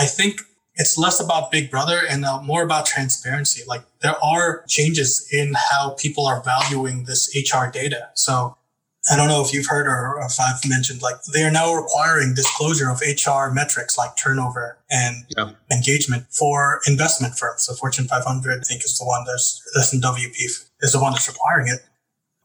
I think it's less about Big Brother and uh, more about transparency. Like there are changes in how people are valuing this HR data. So I don't know if you've heard or if I've mentioned, like they are now requiring disclosure of HR metrics like turnover and yeah. engagement for investment firms. So Fortune 500, I think, is the one that's S&WP is the one that's requiring it.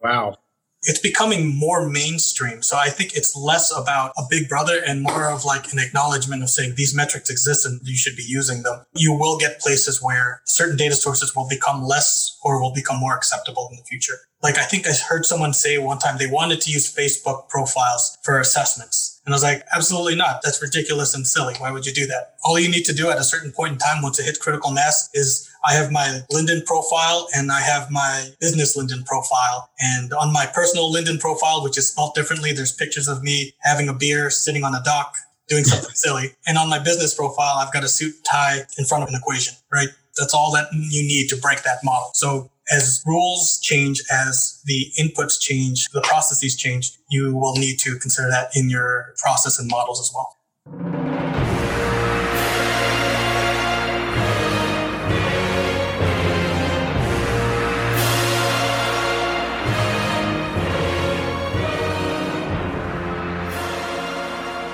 Wow it's becoming more mainstream. So I think it's less about a big brother and more of like an acknowledgement of saying these metrics exist and you should be using them. You will get places where certain data sources will become less or will become more acceptable in the future. Like I think I heard someone say one time they wanted to use Facebook profiles for assessments. And I was like, absolutely not. That's ridiculous and silly. Why would you do that? All you need to do at a certain point in time once it hits critical mass is I have my LinkedIn profile and I have my business LinkedIn profile. And on my personal LinkedIn profile, which is spelled differently, there's pictures of me having a beer, sitting on a dock, doing something silly. And on my business profile, I've got a suit tie in front of an equation, right? That's all that you need to break that model. So as rules change, as the inputs change, the processes change, you will need to consider that in your process and models as well.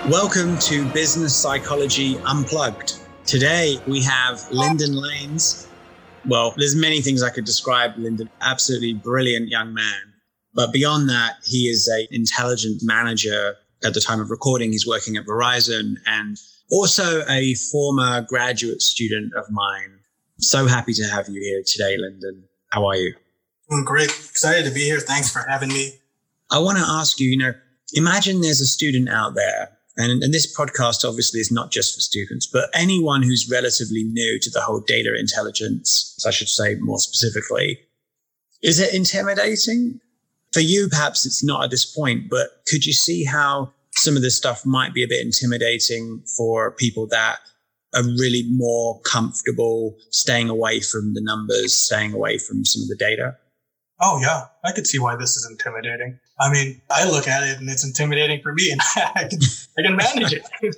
Welcome to Business Psychology Unplugged. Today we have Lyndon Lanes, well, there's many things I could describe Lyndon. Absolutely brilliant young man. But beyond that, he is a intelligent manager. At the time of recording, he's working at Verizon and also a former graduate student of mine. So happy to have you here today, Lyndon. How are you? I'm great. Excited to be here. Thanks for having me. I want to ask you, you know, imagine there's a student out there and, and, this podcast obviously is not just for students, but anyone who's relatively new to the whole data intelligence, I should say more specifically. Is it intimidating? For you, perhaps it's not at this point, but could you see how some of this stuff might be a bit intimidating for people that are really more comfortable staying away from the numbers, staying away from some of the data? Oh, yeah. I could see why this is intimidating. I mean, I look at it and it's intimidating for me and I can, I can manage it.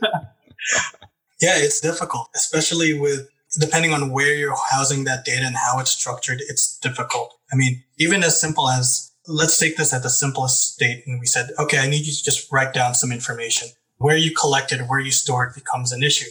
yeah, it's difficult, especially with depending on where you're housing that data and how it's structured, it's difficult. I mean, even as simple as let's take this at the simplest state. And we said, okay, I need you to just write down some information. Where you collect it, where you store it becomes an issue.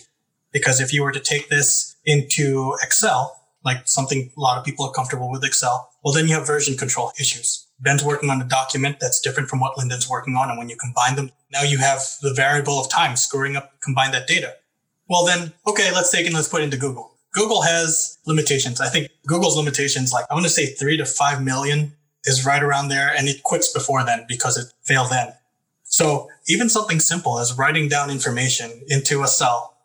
Because if you were to take this into Excel, like something a lot of people are comfortable with Excel, well, then you have version control issues. Ben's working on a document that's different from what Lyndon's working on. And when you combine them, now you have the variable of time screwing up, combine that data. Well, then, okay, let's take and let's put it into Google. Google has limitations. I think Google's limitations, like I want to say three to five million is right around there and it quits before then because it failed then. So even something simple as writing down information into a cell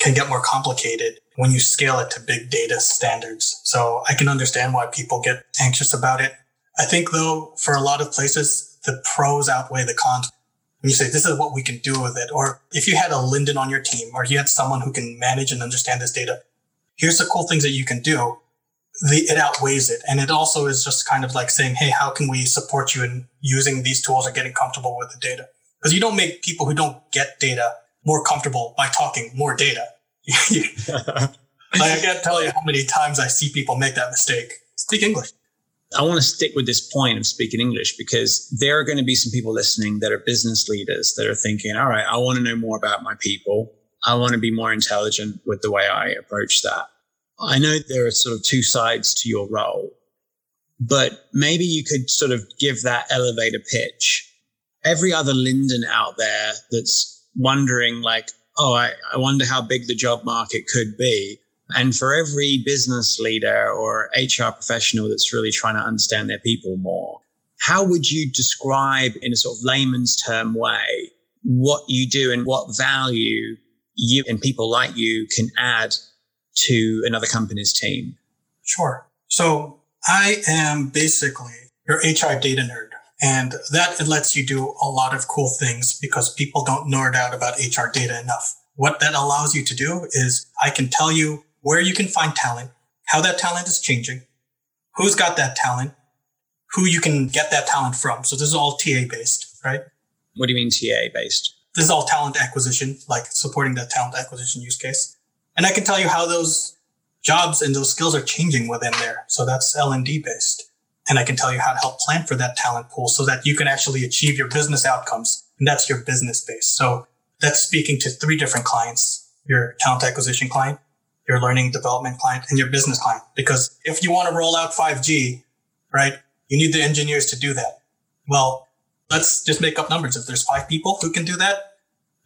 can get more complicated when you scale it to big data standards. So I can understand why people get anxious about it. I think though, for a lot of places, the pros outweigh the cons. When you say, this is what we can do with it, or if you had a Lyndon on your team, or you had someone who can manage and understand this data, here's the cool things that you can do. The, it outweighs it. And it also is just kind of like saying, Hey, how can we support you in using these tools or getting comfortable with the data? Because you don't make people who don't get data more comfortable by talking more data. like, I can't tell you how many times I see people make that mistake. Speak English. I want to stick with this point of speaking English because there are going to be some people listening that are business leaders that are thinking, all right, I want to know more about my people. I want to be more intelligent with the way I approach that. I know there are sort of two sides to your role, but maybe you could sort of give that elevator pitch. Every other Lyndon out there that's wondering, like, oh, I, I wonder how big the job market could be. And for every business leader or HR professional that's really trying to understand their people more, how would you describe in a sort of layman's term way what you do and what value you and people like you can add to another company's team? Sure. So I am basically your HR data nerd. And that lets you do a lot of cool things because people don't nerd out about HR data enough. What that allows you to do is I can tell you where you can find talent, how that talent is changing, who's got that talent, who you can get that talent from. So this is all TA based, right? What do you mean TA based? This is all talent acquisition, like supporting that talent acquisition use case. And I can tell you how those jobs and those skills are changing within there. So that's L&D based. And I can tell you how to help plan for that talent pool so that you can actually achieve your business outcomes. And that's your business base. So that's speaking to three different clients, your talent acquisition client, your learning development client, and your business client. Because if you want to roll out 5G, right, you need the engineers to do that. Well, let's just make up numbers. If there's five people who can do that,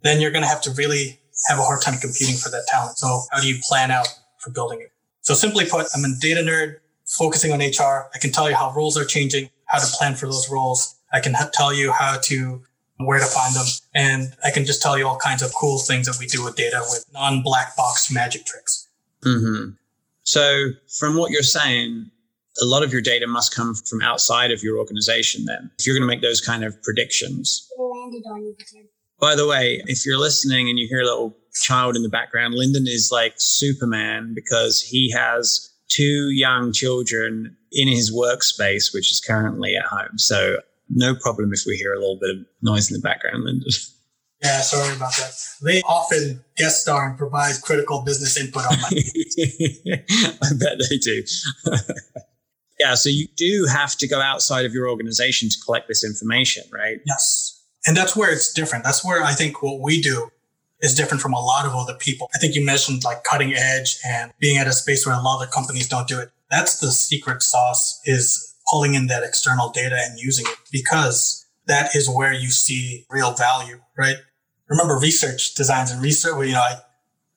then you're going to have to really have a hard time competing for that talent. So how do you plan out for building it? So simply put, I'm a data nerd focusing on HR. I can tell you how roles are changing, how to plan for those roles. I can tell you how to where to find them. And I can just tell you all kinds of cool things that we do with data with non-black box magic tricks. Mm-hmm. So from what you're saying, a lot of your data must come from outside of your organization then if you're going to make those kind of predictions. By the way if you're listening and you hear a little child in the background lyndon is like superman because he has two young children in his workspace which is currently at home. So no problem if we hear a little bit of noise in the background lyndon yeah sorry about that they often guest star and provide critical business input on my i bet they do Yeah, so you do have to go outside of your organization to collect this information, right? Yes. And that's where it's different. That's where I think what we do is different from a lot of other people. I think you mentioned like cutting edge and being at a space where a lot of companies don't do it. That's the secret sauce is pulling in that external data and using it because that is where you see real value, right? Remember research designs and research, you know, I,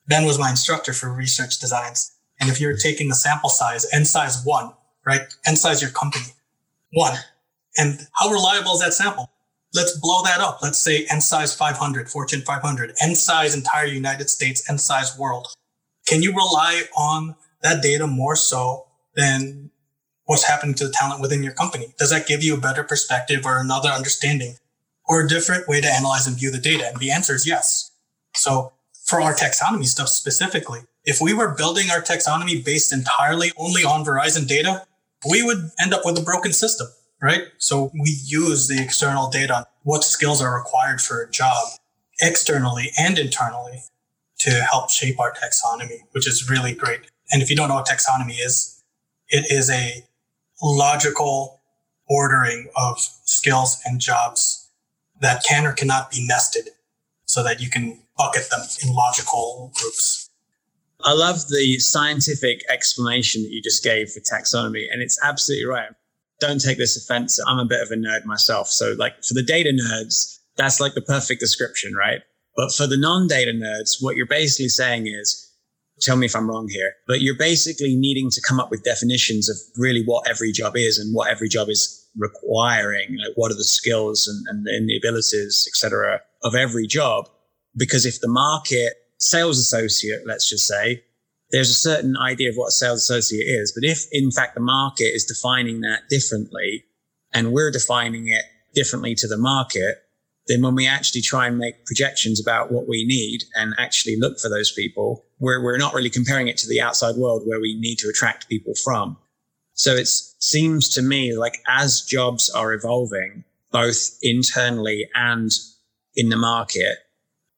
Ben was my instructor for research designs. And if you're taking a sample size, n size one, right? N size your company. One. And how reliable is that sample? Let's blow that up. Let's say N size 500, Fortune 500, N size entire United States, N size world. Can you rely on that data more so than what's happening to the talent within your company? Does that give you a better perspective or another understanding or a different way to analyze and view the data? And the answer is yes. So for our taxonomy stuff specifically, if we were building our taxonomy based entirely only on Verizon data, we would end up with a broken system, right? So we use the external data, what skills are required for a job externally and internally to help shape our taxonomy, which is really great. And if you don't know what taxonomy is, it is a logical ordering of skills and jobs that can or cannot be nested so that you can bucket them in logical groups. I love the scientific explanation that you just gave for taxonomy, and it's absolutely right. Don't take this offense. I'm a bit of a nerd myself. So, like, for the data nerds, that's like the perfect description, right? But for the non data nerds, what you're basically saying is, tell me if I'm wrong here, but you're basically needing to come up with definitions of really what every job is and what every job is requiring. Like what are the skills and, and, and the abilities, etc., of every job? Because if the market sales associate, let's just say, there's a certain idea of what a sales associate is. But if in fact the market is defining that differently and we're defining it differently to the market, then when we actually try and make projections about what we need and actually look for those people, we're, we're not really comparing it to the outside world where we need to attract people from. So it seems to me like as jobs are evolving, both internally and in the market,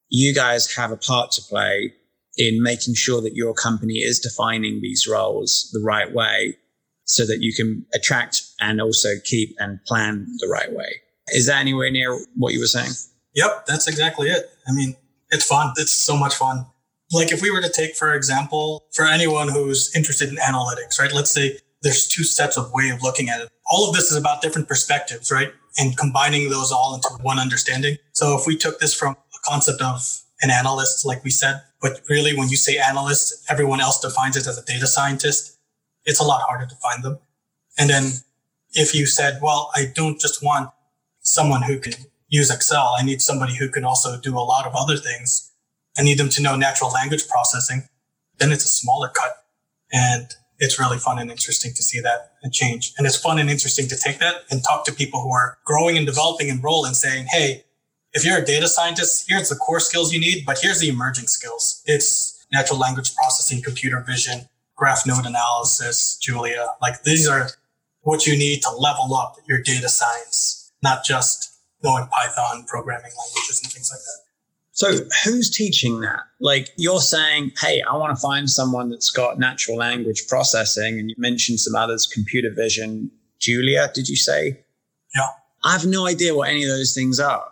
you guys have a part to play in making sure that your company is defining these roles the right way so that you can attract and also keep and plan the right way. Is that anywhere near what you were saying? Yep, that's exactly it. I mean, it's fun. It's so much fun. Like if we were to take, for example, for anyone who's interested in analytics, right? Let's say there's two sets of way of looking at it. All of this is about different perspectives, right? And combining those all into one understanding. So if we took this from a concept of an analyst, like we said. But really, when you say analyst, everyone else defines it as a data scientist. It's a lot harder to find them. And then if you said, well, I don't just want someone who can use Excel. I need somebody who can also do a lot of other things. I need them to know natural language processing. Then it's a smaller cut. And it's really fun and interesting to see that and change. And it's fun and interesting to take that and talk to people who are growing and developing and role and saying, Hey, if you're a data scientist, here's the core skills you need, but here's the emerging skills. It's natural language processing, computer vision, graph node analysis, Julia. Like these are what you need to level up your data science, not just knowing Python, programming languages, and things like that. So who's teaching that? Like you're saying, hey, I want to find someone that's got natural language processing, and you mentioned some others, computer vision. Julia, did you say? Yeah. I have no idea what any of those things are.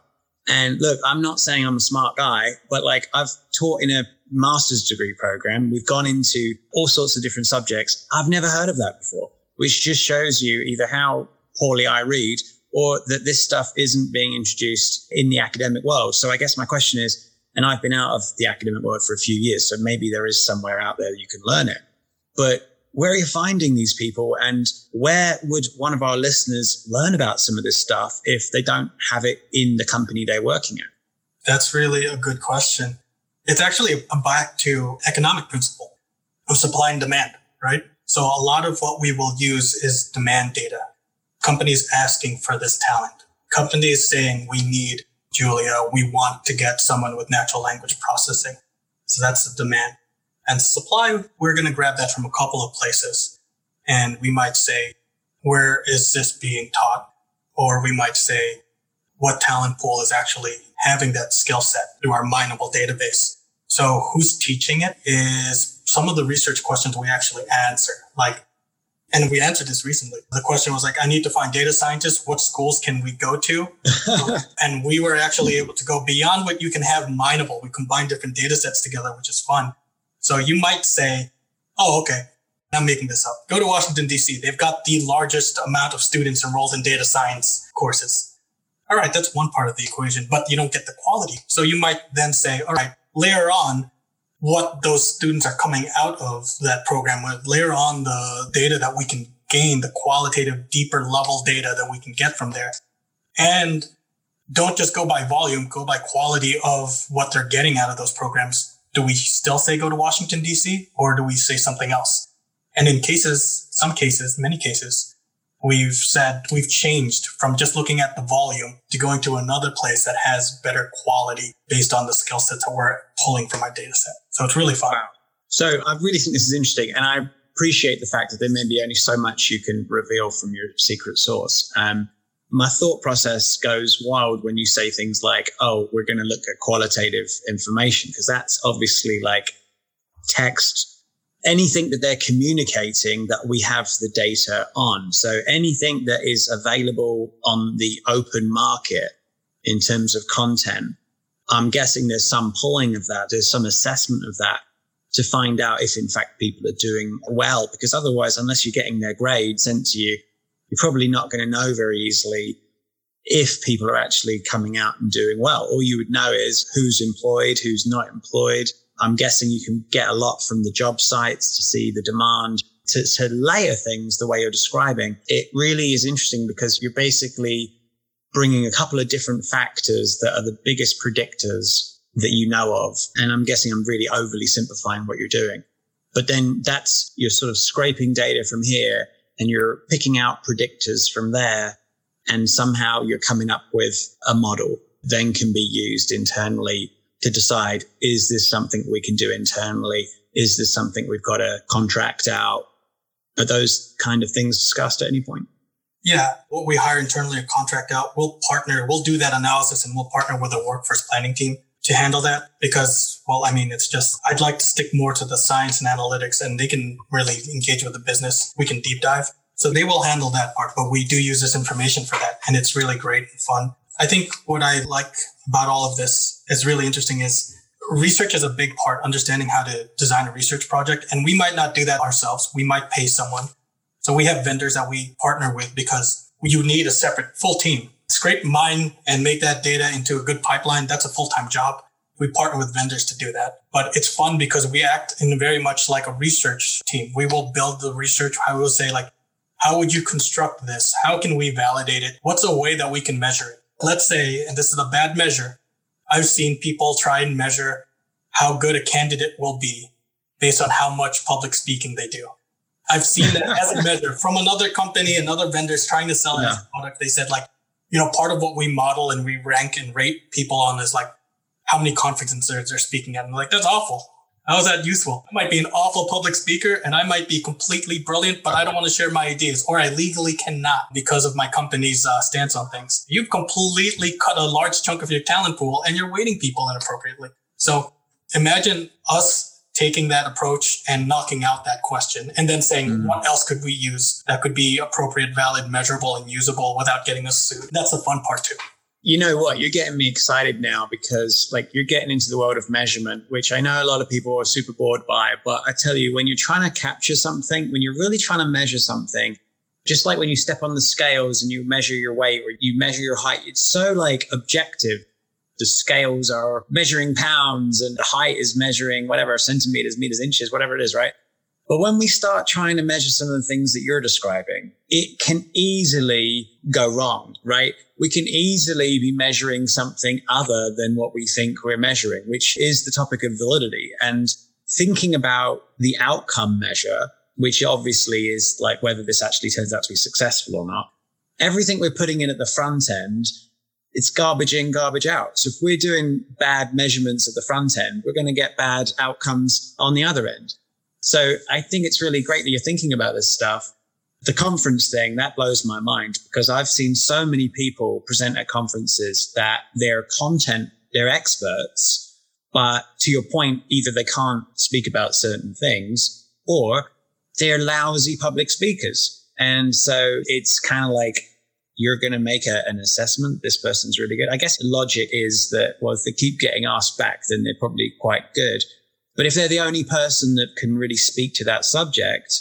And look, I'm not saying I'm a smart guy, but like I've taught in a master's degree program. We've gone into all sorts of different subjects. I've never heard of that before, which just shows you either how poorly I read or that this stuff isn't being introduced in the academic world. So I guess my question is, and I've been out of the academic world for a few years, so maybe there is somewhere out there you can learn it. But where are you finding these people and where would one of our listeners learn about some of this stuff if they don't have it in the company they're working at? That's really a good question. It's actually a back to economic principle of supply and demand, right? So a lot of what we will use is demand data. Companies asking for this talent. Companies saying we need Julia, we want to get someone with natural language processing. So that's the demand. And supply, we're going to grab that from a couple of places. And we might say, where is this being taught? Or we might say, what talent pool is actually having that skill set through our mineable database. So who's teaching it is some of the research questions we actually answer. Like, and we answered this recently. The question was like, I need to find data scientists. What schools can we go to? and we were actually able to go beyond what you can have mineable. We combine different data sets together, which is fun. So you might say, oh, okay, I'm making this up. Go to Washington, D.C. They've got the largest amount of students enrolled in data science courses. All right, that's one part of the equation, but you don't get the quality. So you might then say, all right, layer on what those students are coming out of that program with, layer on the data that we can gain, the qualitative, deeper level data that we can get from there. And don't just go by volume, go by quality of what they're getting out of those programs do we still say go to Washington, DC, or do we say something else? And in cases, some cases, many cases, we've said we've changed from just looking at the volume to going to another place that has better quality based on the skill sets that we're pulling from our data set. So it's really fun. Wow. So I really think this is interesting. And I appreciate the fact that there may be only so much you can reveal from your secret source. Um, my thought process goes wild when you say things like, oh, we're going to look at qualitative information, because that's obviously like text, anything that they're communicating that we have the data on. So anything that is available on the open market in terms of content, I'm guessing there's some pulling of that, there's some assessment of that to find out if in fact people are doing well, because otherwise, unless you're getting their grade sent to you, you're probably not going to know very easily if people are actually coming out and doing well. All you would know is who's employed, who's not employed. I'm guessing you can get a lot from the job sites to see the demand to, to layer things the way you're describing. It really is interesting because you're basically bringing a couple of different factors that are the biggest predictors that you know of. And I'm guessing I'm really overly simplifying what you're doing. But then that's you're sort of scraping data from here and you're picking out predictors from there and somehow you're coming up with a model then can be used internally to decide is this something we can do internally is this something we've got to contract out are those kind of things discussed at any point yeah what we hire internally or contract out we'll partner we'll do that analysis and we'll partner with a workforce planning team to handle that because, well, I mean, it's just, I'd like to stick more to the science and analytics and they can really engage with the business. We can deep dive. So they will handle that part, but we do use this information for that. And it's really great and fun. I think what I like about all of this is really interesting is research is a big part, understanding how to design a research project. And we might not do that ourselves. We might pay someone. So we have vendors that we partner with because you need a separate full team scrape mine and make that data into a good pipeline, that's a full-time job. We partner with vendors to do that. But it's fun because we act in very much like a research team. We will build the research. I will say like, how would you construct this? How can we validate it? What's a way that we can measure it? Let's say, and this is a bad measure. I've seen people try and measure how good a candidate will be based on how much public speaking they do. I've seen that as a measure from another company and other vendors trying to sell yeah. a product. They said like, you know, part of what we model and we rank and rate people on is like how many conferences they're, they're speaking at. And like, that's awful. How is that useful? I might be an awful public speaker and I might be completely brilliant, but I don't want to share my ideas or I legally cannot because of my company's uh, stance on things. You've completely cut a large chunk of your talent pool and you're weighting people inappropriately. So imagine us taking that approach and knocking out that question and then saying, mm. what else could we use that could be appropriate, valid, measurable, and usable without getting us sued? That's the fun part too. You know what? You're getting me excited now because like you're getting into the world of measurement, which I know a lot of people are super bored by. But I tell you, when you're trying to capture something, when you're really trying to measure something, just like when you step on the scales and you measure your weight or you measure your height, it's so like objective the scales are measuring pounds and the height is measuring whatever centimeters, meters, inches, whatever it is, right? But when we start trying to measure some of the things that you're describing, it can easily go wrong, right? We can easily be measuring something other than what we think we're measuring, which is the topic of validity and thinking about the outcome measure, which obviously is like whether this actually turns out to be successful or not. Everything we're putting in at the front end it's garbage in, garbage out. So if we're doing bad measurements at the front end, we're going to get bad outcomes on the other end. So I think it's really great that you're thinking about this stuff. The conference thing, that blows my mind because I've seen so many people present at conferences that they're content, they're experts, but to your point, either they can't speak about certain things or they're lousy public speakers. And so it's kind of like, you're going to make a, an assessment. This person's really good. I guess the logic is that, well, if they keep getting asked back, then they're probably quite good. But if they're the only person that can really speak to that subject,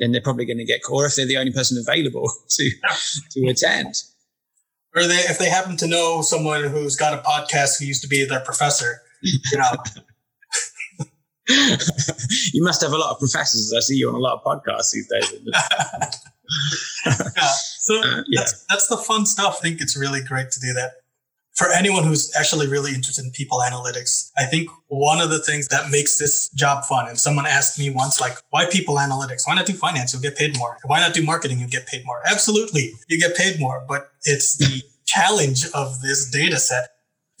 then they're probably going to get, or if they're the only person available to, to attend. Or they, if they happen to know someone who's got a podcast who used to be their professor, you know. you must have a lot of professors. I see you on a lot of podcasts these days. yeah. So uh, yeah. that's that's the fun stuff. I think it's really great to do that. For anyone who's actually really interested in people analytics, I think one of the things that makes this job fun, and someone asked me once, like, why people analytics? Why not do finance? You'll get paid more. Why not do marketing? You'll get paid more. Absolutely, you get paid more, but it's the challenge of this data set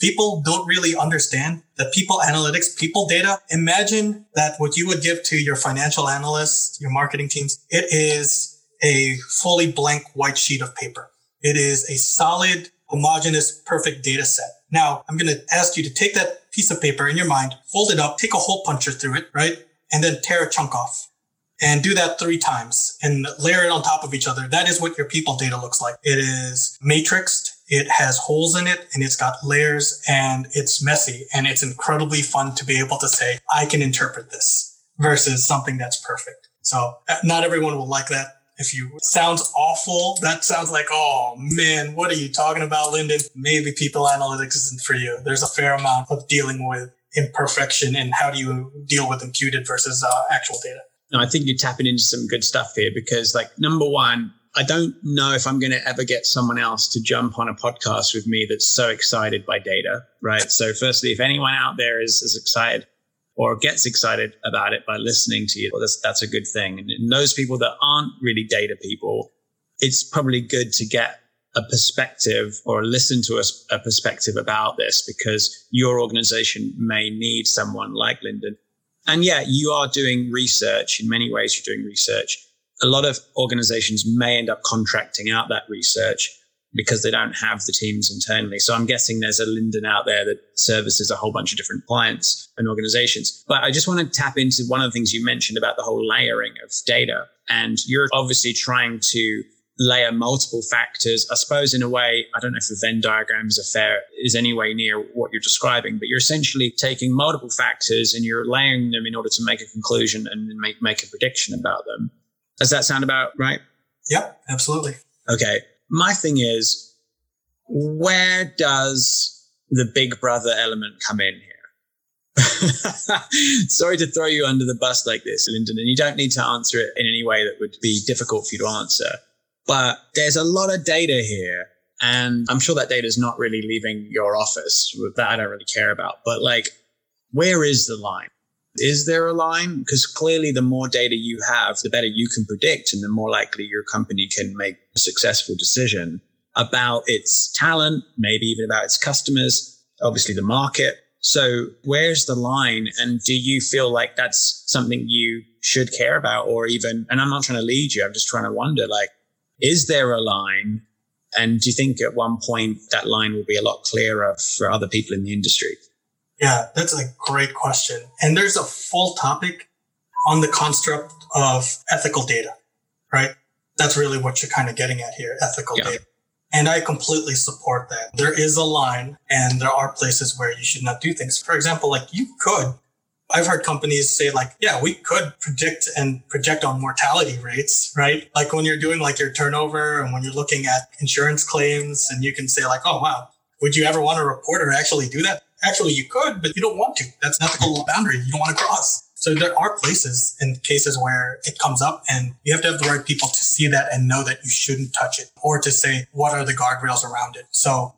people don't really understand that people analytics, people data. Imagine that what you would give to your financial analysts, your marketing teams, it is a fully blank white sheet of paper. It is a solid, homogeneous, perfect data set. Now, I'm going to ask you to take that piece of paper in your mind, fold it up, take a hole puncher through it, right? And then tear a chunk off and do that three times and layer it on top of each other. That is what your people data looks like. It is matrixed. It has holes in it and it's got layers and it's messy and it's incredibly fun to be able to say, I can interpret this versus something that's perfect. So uh, not everyone will like that if you sounds awful, that sounds like, oh man, what are you talking about, Lyndon? Maybe people analytics isn't for you. There's a fair amount of dealing with imperfection and how do you deal with imputed versus uh, actual data. No, I think you're tapping into some good stuff here because, like, number one, I don't know if I'm going to ever get someone else to jump on a podcast with me that's so excited by data, right? So, firstly, if anyone out there is as excited or gets excited about it by listening to you, well, that's, that's a good thing. And those people that aren't really data people, it's probably good to get a perspective or listen to a, a perspective about this because your organization may need someone like Lyndon. And yeah, you are doing research in many ways. You're doing research. A lot of organizations may end up contracting out that research because they don't have the teams internally. So I'm guessing there's a Lyndon out there that services a whole bunch of different clients and organizations. But I just want to tap into one of the things you mentioned about the whole layering of data. And you're obviously trying to layer multiple factors. I suppose in a way, I don't know if the Venn diagram is a fair, is any way near what you're describing, but you're essentially taking multiple factors and you're layering them in order to make a conclusion and make, make a prediction about them. Does that sound about right? Yep, absolutely. Okay my thing is, where does the big brother element come in here? Sorry to throw you under the bus like this, Lyndon, and you don't need to answer it in any way that would be difficult for you to answer. But there's a lot of data here. And I'm sure that data is not really leaving your office. That I don't really care about. But like, where is the line? Is there a line? Because clearly, the more data you have, the better you can predict, and the more likely your company can make a successful decision about its talent, maybe even about its customers, obviously the market. So where's the line? And do you feel like that's something you should care about or even, and I'm not trying to lead you. I'm just trying to wonder, like, is there a line? And do you think at one point that line will be a lot clearer for other people in the industry? Yeah, that's a great question. And there's a full topic on the construct of ethical data, right? That's really what you're kind of getting at here, ethical yeah. data. And I completely support that. There is a line and there are places where you should not do things. For example, like you could, I've heard companies say like, yeah, we could predict and project on mortality rates, right? Like when you're doing like your turnover and when you're looking at insurance claims and you can say like, oh, wow, would you ever want to report or actually do that? Actually, you could, but you don't want to. That's an ethical boundary you don't want to cross. So there are places and cases where it comes up and you have to have the right people to see that and know that you shouldn't touch it or to say, what are the guardrails around it? So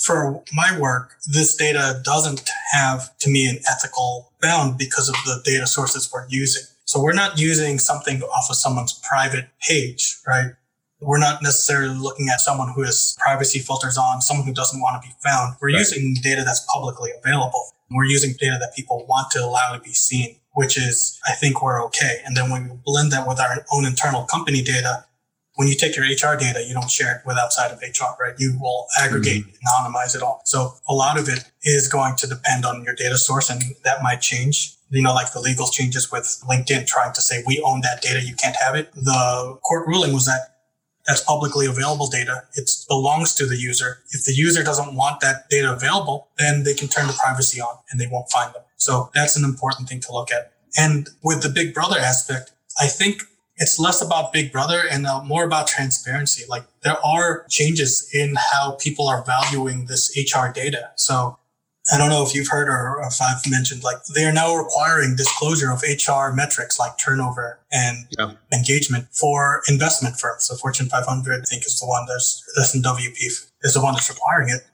for my work, this data doesn't have to me an ethical bound because of the data sources we're using. So we're not using something off of someone's private page, right? We're not necessarily looking at someone who has privacy filters on, someone who doesn't want to be found. We're right. using data that's publicly available. We're using data that people want to allow to be seen which is, I think we're okay. And then when we blend that with our own internal company data, when you take your HR data, you don't share it with outside of HR, right? You will aggregate, mm-hmm. anonymize it all. So a lot of it is going to depend on your data source and that might change. You know, like the legal changes with LinkedIn trying to say we own that data, you can't have it. The court ruling was that that's publicly available data. It belongs to the user. If the user doesn't want that data available, then they can turn the privacy on and they won't find them. So that's an important thing to look at. And with the Big Brother aspect, I think it's less about Big Brother and uh, more about transparency. Like there are changes in how people are valuing this HR data. So I don't know if you've heard or if I've mentioned, like they are now requiring disclosure of HR metrics like turnover and yeah. engagement for investment firms. So Fortune 500, I think, is the one that's, that's in WP is the one that's requiring it.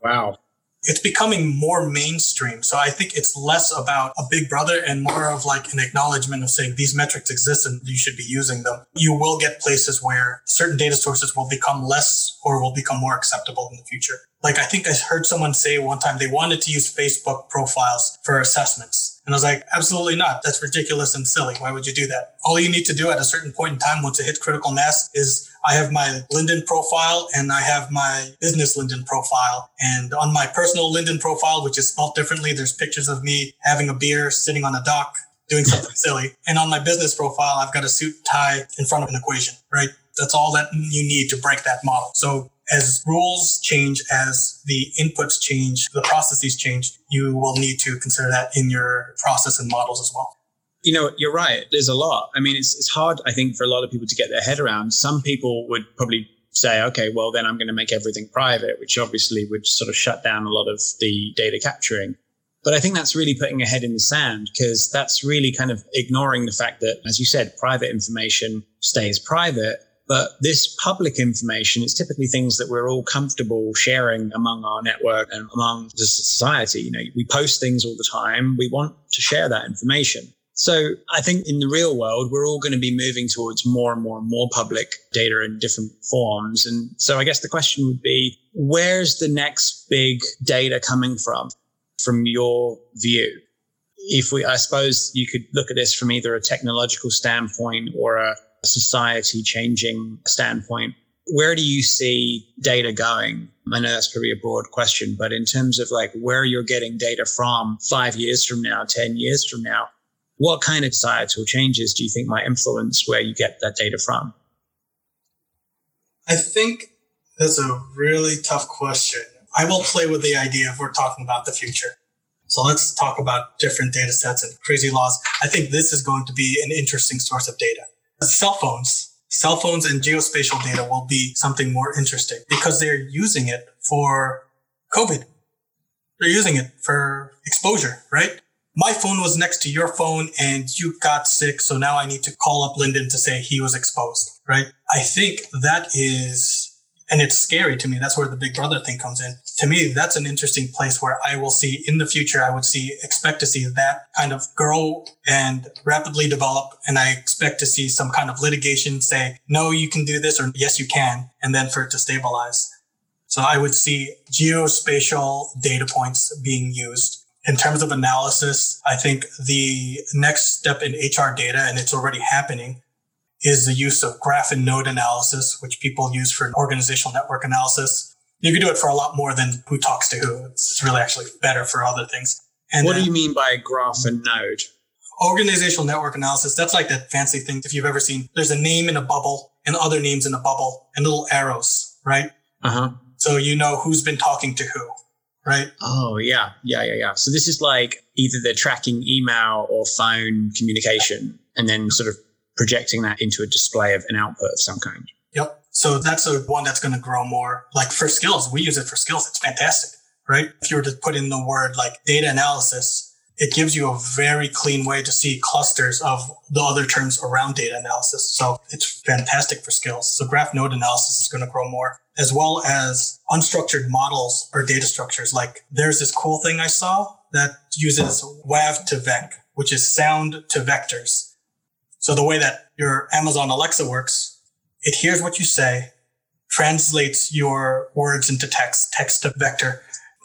Wow it's becoming more mainstream. So I think it's less about a big brother and more of like an acknowledgement of saying these metrics exist and you should be using them. You will get places where certain data sources will become less or will become more acceptable in the future. Like I think I heard someone say one time they wanted to use Facebook profiles for assessments. And I was like, absolutely not. That's ridiculous and silly. Why would you do that? All you need to do at a certain point in time once it hits critical mass is I have my LinkedIn profile and I have my business LinkedIn profile. And on my personal LinkedIn profile, which is spelled differently, there's pictures of me having a beer, sitting on a dock, doing something silly. And on my business profile, I've got a suit tie in front of an equation, right? That's all that you need to break that model. So as rules change, as the inputs change, the processes change, you will need to consider that in your process and models as well. You know, you're right. There's a lot. I mean, it's, it's hard, I think, for a lot of people to get their head around. Some people would probably say, okay, well, then I'm going to make everything private, which obviously would sort of shut down a lot of the data capturing. But I think that's really putting a head in the sand because that's really kind of ignoring the fact that, as you said, private information stays private. But this public information is typically things that we're all comfortable sharing among our network and among the society. You know, we post things all the time. We want to share that information. So I think in the real world, we're all going to be moving towards more and more and more public data in different forms. And so I guess the question would be, where's the next big data coming from, from your view? If we, I suppose you could look at this from either a technological standpoint or a society changing standpoint. Where do you see data going? I know that's probably a broad question, but in terms of like where you're getting data from five years from now, 10 years from now, what kind of societal changes do you think might influence where you get that data from? I think that's a really tough question. I will play with the idea if we're talking about the future. So let's talk about different data sets and crazy laws. I think this is going to be an interesting source of data. Cell phones, cell phones and geospatial data will be something more interesting because they're using it for COVID. They're using it for exposure, right? My phone was next to your phone and you got sick. So now I need to call up Lyndon to say he was exposed, right? I think that is, and it's scary to me. That's where the big brother thing comes in. To me, that's an interesting place where I will see in the future, I would see, expect to see that kind of grow and rapidly develop. And I expect to see some kind of litigation say, no, you can do this or yes, you can. And then for it to stabilize. So I would see geospatial data points being used In terms of analysis, I think the next step in HR data, and it's already happening, is the use of graph and node analysis, which people use for organizational network analysis. You can do it for a lot more than who talks to who. It's really actually better for other things. And what do you mean by graph and node? Organizational network analysis, that's like that fancy thing. If you've ever seen, there's a name in a bubble and other names in a bubble and little arrows, right? Uh huh. So you know who's been talking to who right? Oh, yeah. Yeah, yeah, yeah. So this is like either they're tracking email or phone communication and then sort of projecting that into a display of an output of some kind. Yep. So that's a one that's going to grow more. Like for skills, we use it for skills. It's fantastic, right? If you were to put in the word like data analysis, it gives you a very clean way to see clusters of the other terms around data analysis. So it's fantastic for skills. So graph node analysis is going to grow more as well as unstructured models or data structures. Like there's this cool thing I saw that uses wav2vec, which is sound to vectors. So the way that your Amazon Alexa works, it hears what you say, translates your words into text, text to vector,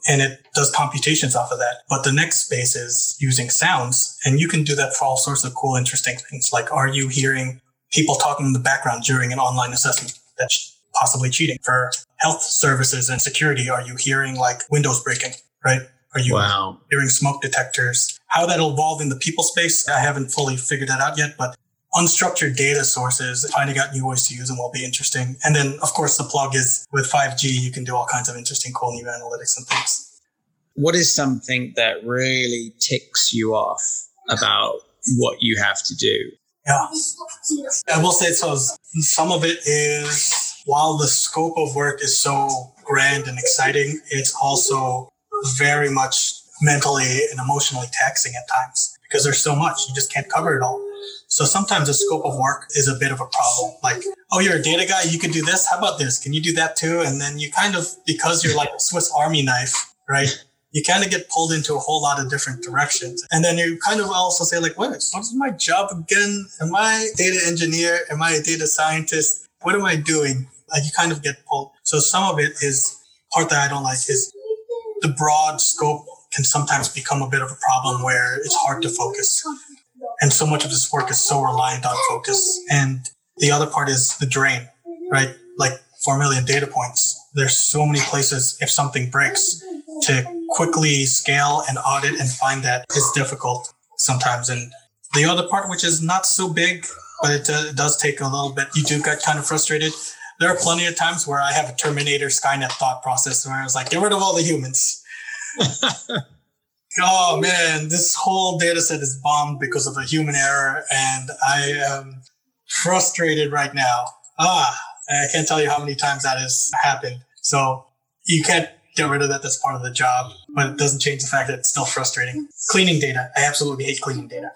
and it does computations off of that. But the next space is using sounds, and you can do that for all sorts of cool, interesting things. Like, are you hearing people talking in the background during an online assessment? That's possibly cheating. For health services and security, are you hearing like windows breaking, right? Are you wow. hearing smoke detectors? How that'll evolve in the people space, I haven't fully figured that out yet, but unstructured data sources, finding out new ways to use them will be interesting. And then, of course, the plug is with 5G, you can do all kinds of interesting, cool new analytics and things. What is something that really ticks you off about what you have to do? Yeah. I will say so. Some of it is while the scope of work is so grand and exciting, it's also very much mentally and emotionally taxing at times because there's so much. You just can't cover it all. So sometimes the scope of work is a bit of a problem. Like, oh, you're a data guy, you can do this. How about this? Can you do that too? And then you kind of, because you're like a Swiss Army knife, right? You kind of get pulled into a whole lot of different directions. And then you kind of also say, like, wait, what is my job again? Am I data engineer? Am I a data scientist? What am I doing? Like you kind of get pulled. So some of it is part that I don't like is the broad scope can sometimes become a bit of a problem where it's hard to focus. And so much of this work is so reliant on focus. And the other part is the drain, right? Like 4 million data points. There's so many places if something breaks to quickly scale and audit and find that is difficult sometimes. And the other part, which is not so big, but it, uh, it does take a little bit, you do get kind of frustrated there are plenty of times where I have a Terminator Skynet thought process where I was like, get rid of all the humans. oh man, this whole data set is bombed because of a human error, and I am frustrated right now. Ah, I can't tell you how many times that has happened. So you can't get rid of that. That's part of the job, but it doesn't change the fact that it's still frustrating. Cleaning data. I absolutely hate cleaning data.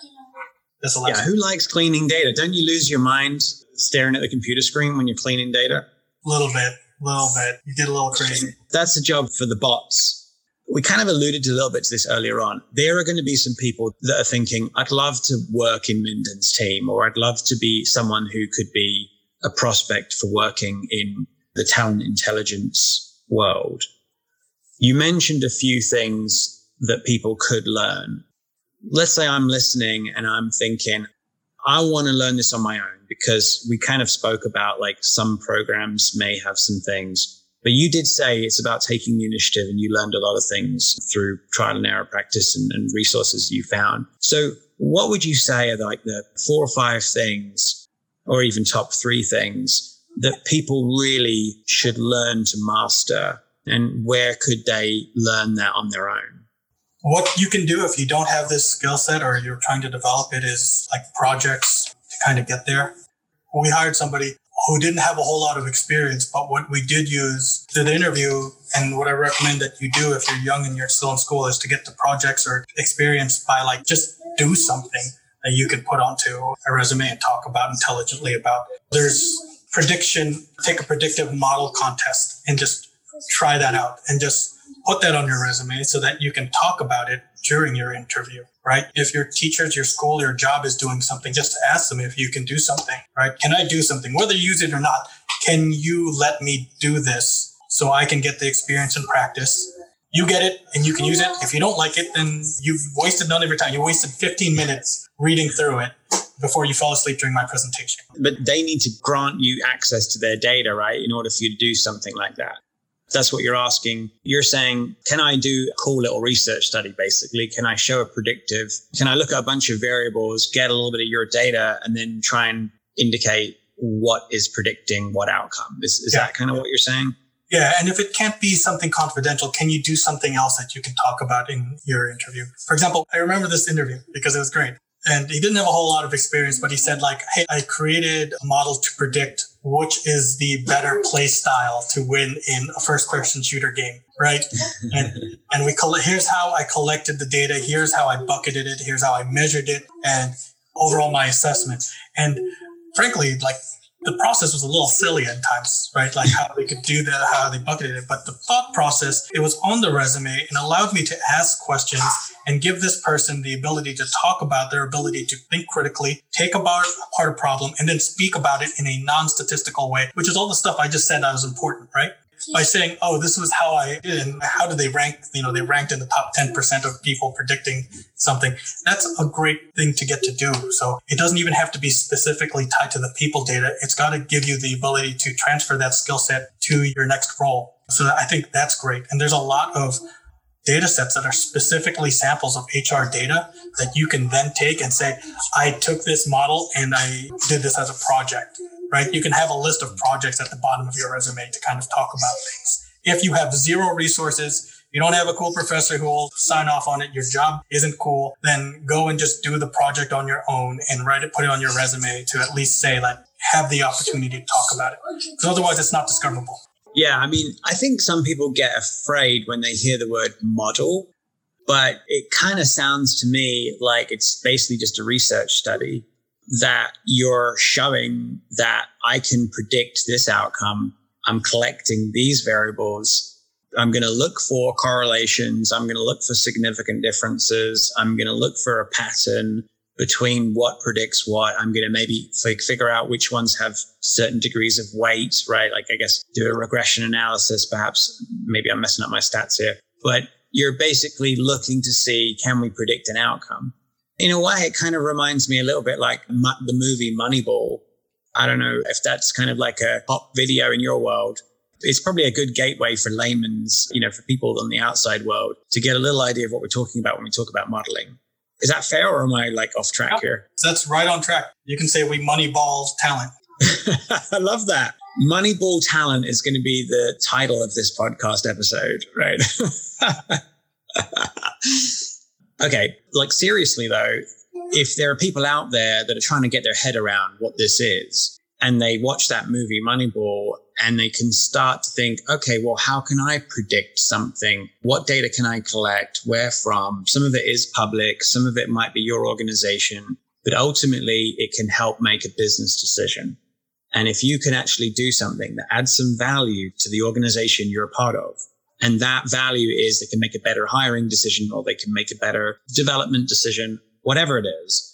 That's a lesson. Yeah, who likes cleaning data? Don't you lose your mind staring at the computer screen when you're cleaning data? A little bit, a little bit. You get a little crazy. That's the job for the bots. We kind of alluded to a little bit to this earlier on. There are going to be some people that are thinking, I'd love to work in Lyndon's team, or I'd love to be someone who could be a prospect for working in the talent intelligence world. You mentioned a few things that people could learn. Let's say I'm listening and I'm thinking, I want to learn this on my own because we kind of spoke about like some programs may have some things, but you did say it's about taking the initiative and you learned a lot of things through trial and error practice and, and resources you found. So what would you say are like the four or five things or even top three things that people really should learn to master and where could they learn that on their own? What you can do if you don't have this skill set or you're trying to develop it is like projects to kind of get there. We hired somebody who didn't have a whole lot of experience, but what we did use did the interview and what I recommend that you do if you're young and you're still in school is to get the projects or experience by like just do something that you can put onto a resume and talk about intelligently about. There's prediction, take a predictive model contest and just try that out and just put that on your resume so that you can talk about it during your interview, right? If your teachers, your school, your job is doing something, just ask them if you can do something, right? Can I do something? Whether you use it or not, can you let me do this so I can get the experience and practice? You get it and you can use it. If you don't like it, then you've wasted none of your time. You wasted 15 minutes reading through it before you fall asleep during my presentation. But they need to grant you access to their data, right, in order for you to do something like that. That's what you're asking. You're saying, can I do a cool little research study, basically? Can I show a predictive? Can I look at a bunch of variables, get a little bit of your data, and then try and indicate what is predicting what outcome? Is, is yeah. that kind of what you're saying? Yeah. And if it can't be something confidential, can you do something else that you can talk about in your interview? For example, I remember this interview because it was great. And he didn't have a whole lot of experience, but he said like, Hey, I created a model to predict which is the better play style to win in a first person shooter game. Right. and, and we call it, here's how I collected the data. Here's how I bucketed it. Here's how I measured it and overall my assessment. And frankly, like the process was a little silly at times, right? Like how they could do that, how they bucketed it. But the thought process, it was on the resume and allowed me to ask questions and give this person the ability to talk about their ability to think critically, take about part of problem, and then speak about it in a non-statistical way, which is all the stuff I just said that was important, right? by saying, "Oh, this was how I did," and how did they rank? You know, they ranked in the top ten percent of people predicting something. That's a great thing to get to do. So it doesn't even have to be specifically tied to the people data. It's got to give you the ability to transfer that skill set to your next role. So I think that's great. And there's a lot of data sets that are specifically samples of HR data that you can then take and say, I took this model and I did this as a project right? You can have a list of projects at the bottom of your resume to kind of talk about things. If you have zero resources, you don't have a cool professor who will sign off on it, your job isn't cool, then go and just do the project on your own and write it, put it on your resume to at least say like, have the opportunity to talk about it. Because otherwise it's not discoverable. Yeah. I mean, I think some people get afraid when they hear the word model, but it kind of sounds to me like it's basically just a research study that you're showing that I can predict this outcome. I'm collecting these variables. I'm going to look for correlations. I'm going to look for significant differences. I'm going to look for a pattern between what predicts what. I'm going to maybe figure out which ones have certain degrees of weight, right? Like, I guess do a regression analysis, perhaps. Maybe I'm messing up my stats here, but you're basically looking to see, can we predict an outcome? in a way, it kind of reminds me a little bit like the movie Moneyball. I don't know if that's kind of like a pop video in your world. It's probably a good gateway for layman's, you know, for people in the outside world to get a little idea of what we're talking about when we talk about modeling. Is that fair or am I like off track here? That's right on track. You can say we moneyball talent. I love that. Moneyball talent is going to be the title of this podcast episode, right? Okay, like seriously though, if there are people out there that are trying to get their head around what this is and they watch that movie Moneyball and they can start to think, okay, well, how can I predict something? What data can I collect? Where from? Some of it is public. Some of it might be your organization, but ultimately it can help make a business decision. And if you can actually do something that adds some value to the organization you're a part of, and that value is they can make a better hiring decision or they can make a better development decision, whatever it is.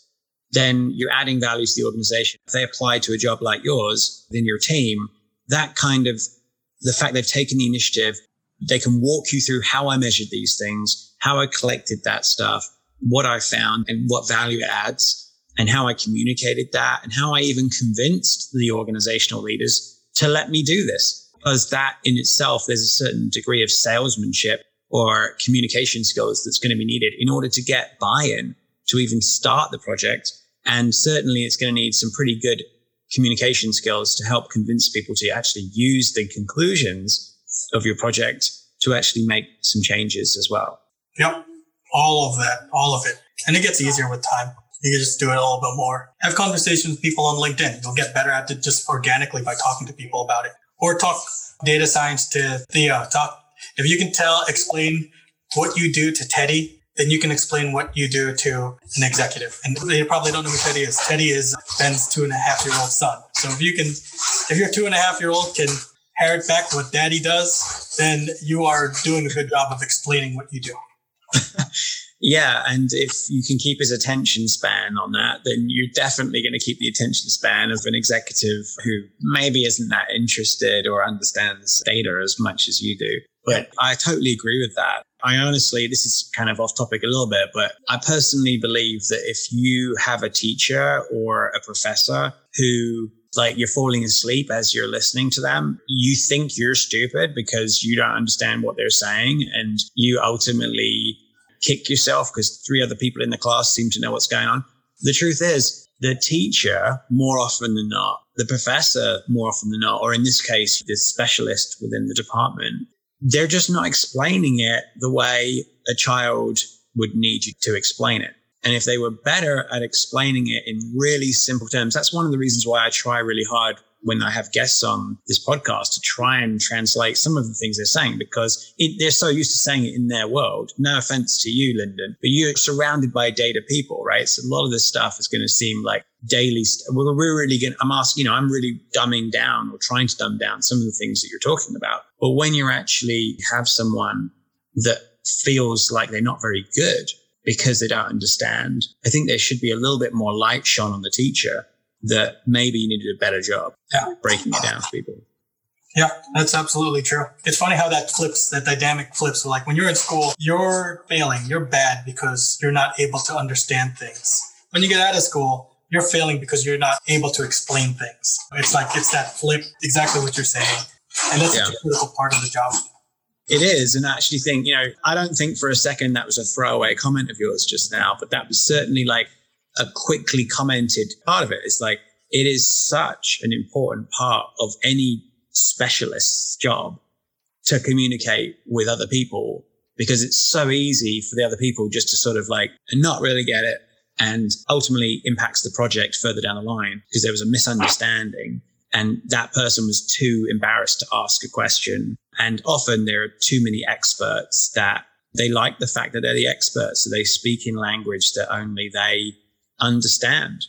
Then you're adding value to the organization. If they apply to a job like yours in your team, that kind of the fact they've taken the initiative, they can walk you through how I measured these things, how I collected that stuff, what I found and what value it adds and how I communicated that and how I even convinced the organizational leaders to let me do this because that in itself, there's a certain degree of salesmanship or communication skills that's going to be needed in order to get buy-in to even start the project. And certainly it's going to need some pretty good communication skills to help convince people to actually use the conclusions of your project to actually make some changes as well. Yep. All of that, all of it. And it gets easier with time. You can just do it a little bit more. Have conversations with people on LinkedIn. You'll get better at it just organically by talking to people about it or talk data science to Theo. Talk if you can tell, explain what you do to Teddy, then you can explain what you do to an executive. And they probably don't know who Teddy is. Teddy is Ben's two and a half year old son. So if you can, if your two and a half year old can parrot back what daddy does, then you are doing a good job of explaining what you do. Yeah, and if you can keep his attention span on that, then you're definitely going to keep the attention span of an executive who maybe isn't that interested or understands data as much as you do. But I totally agree with that. I honestly, this is kind of off topic a little bit, but I personally believe that if you have a teacher or a professor who like you're falling asleep as you're listening to them, you think you're stupid because you don't understand what they're saying. And you ultimately kick yourself because three other people in the class seem to know what's going on. The truth is, the teacher, more often than not, the professor, more often than not, or in this case, the specialist within the department, they're just not explaining it the way a child would need you to explain it. And if they were better at explaining it in really simple terms, that's one of the reasons why I try really hard when I have guests on this podcast to try and translate some of the things they're saying because it, they're so used to saying it in their world. No offense to you, Lyndon, but you're surrounded by data people, right? So a lot of this stuff is going to seem like daily. St- we're, we're really going I'm asking, you know, I'm really dumbing down or trying to dumb down some of the things that you're talking about. But when you actually have someone that feels like they're not very good because they don't understand, I think there should be a little bit more light shone on the teacher that maybe you need to do a better job breaking it down for people. Yeah, that's absolutely true. It's funny how that flips, that dynamic flips. Like when you're in school, you're failing, you're bad because you're not able to understand things. When you get out of school, you're failing because you're not able to explain things. It's like, it's that flip, exactly what you're saying. And that's yeah. a critical part of the job. It is. And I actually think, you know, I don't think for a second that was a throwaway comment of yours just now, but that was certainly like a quickly commented part of it. It's like, it is such an important part of any specialist's job to communicate with other people because it's so easy for the other people just to sort of like not really get it and ultimately impacts the project further down the line because there was a misunderstanding and that person was too embarrassed to ask a question. And often there are too many experts that they like the fact that they're the experts. So they speak in language that only they understand.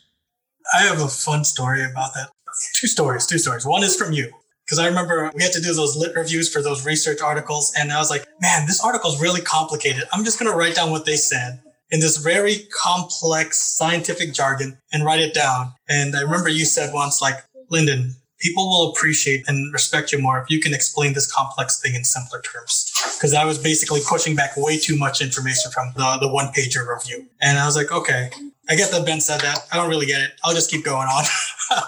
I have a fun story about that. Two stories, two stories. One is from you. Because I remember we had to do those lit reviews for those research articles. And I was like, man, this article is really complicated. I'm just going to write down what they said in this very complex scientific jargon and write it down. And I remember you said once, like, Lyndon, people will appreciate and respect you more if you can explain this complex thing in simpler terms. Because I was basically pushing back way too much information from the, the one pager review. And I was like, okay, I get that Ben said that. I don't really get it. I'll just keep going on.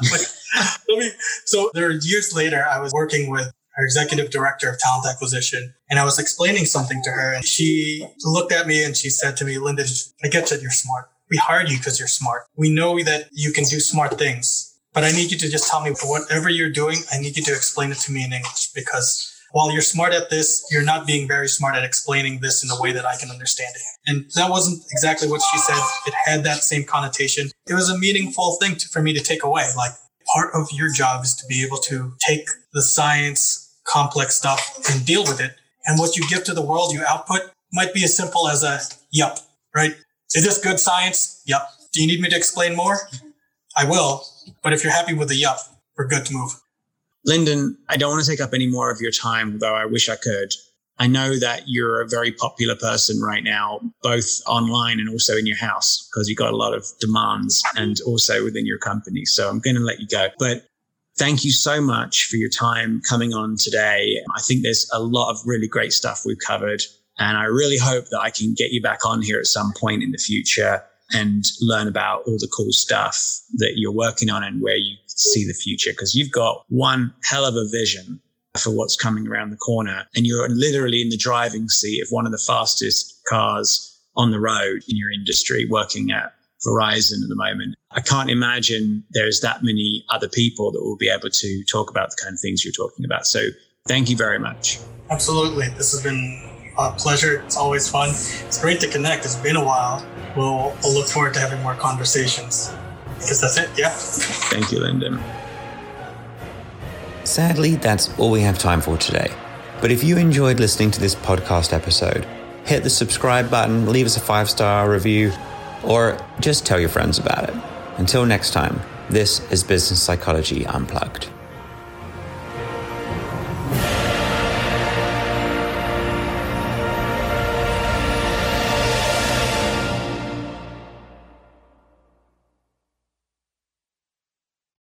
me, so there years later, I was working with our executive director of talent acquisition, and I was explaining something to her, and she looked at me and she said to me, Lyndon, I get that you're smart. We hired you because you're smart. We know that you can do smart things, but I need you to just tell me whatever you're doing. I need you to explain it to me in English because." while you're smart at this, you're not being very smart at explaining this in a way that I can understand it. And that wasn't exactly what she said. It had that same connotation. It was a meaningful thing to, for me to take away. Like part of your job is to be able to take the science, complex stuff and deal with it. And what you give to the world, you output might be as simple as a yup, right? Is this good science? Yup. Do you need me to explain more? I will. But if you're happy with the yup, we're good to move. Lyndon, I don't want to take up any more of your time, though I wish I could. I know that you're a very popular person right now, both online and also in your house, because you've got a lot of demands and also within your company. So I'm going to let you go. But thank you so much for your time coming on today. I think there's a lot of really great stuff we've covered. And I really hope that I can get you back on here at some point in the future and learn about all the cool stuff that you're working on and where you see the future because you've got one hell of a vision for what's coming around the corner and you're literally in the driving seat of one of the fastest cars on the road in your industry working at Verizon at the moment. I can't imagine there's that many other people that will be able to talk about the kind of things you're talking about. So thank you very much. Absolutely. This has been a pleasure. It's always fun. It's great to connect. It's been a while. We'll, we'll look forward to having more conversations. I guess that's it. Yeah. Thank you, Lyndon. Sadly, that's all we have time for today. But if you enjoyed listening to this podcast episode, hit the subscribe button, leave us a five star review, or just tell your friends about it. Until next time, this is Business Psychology Unplugged.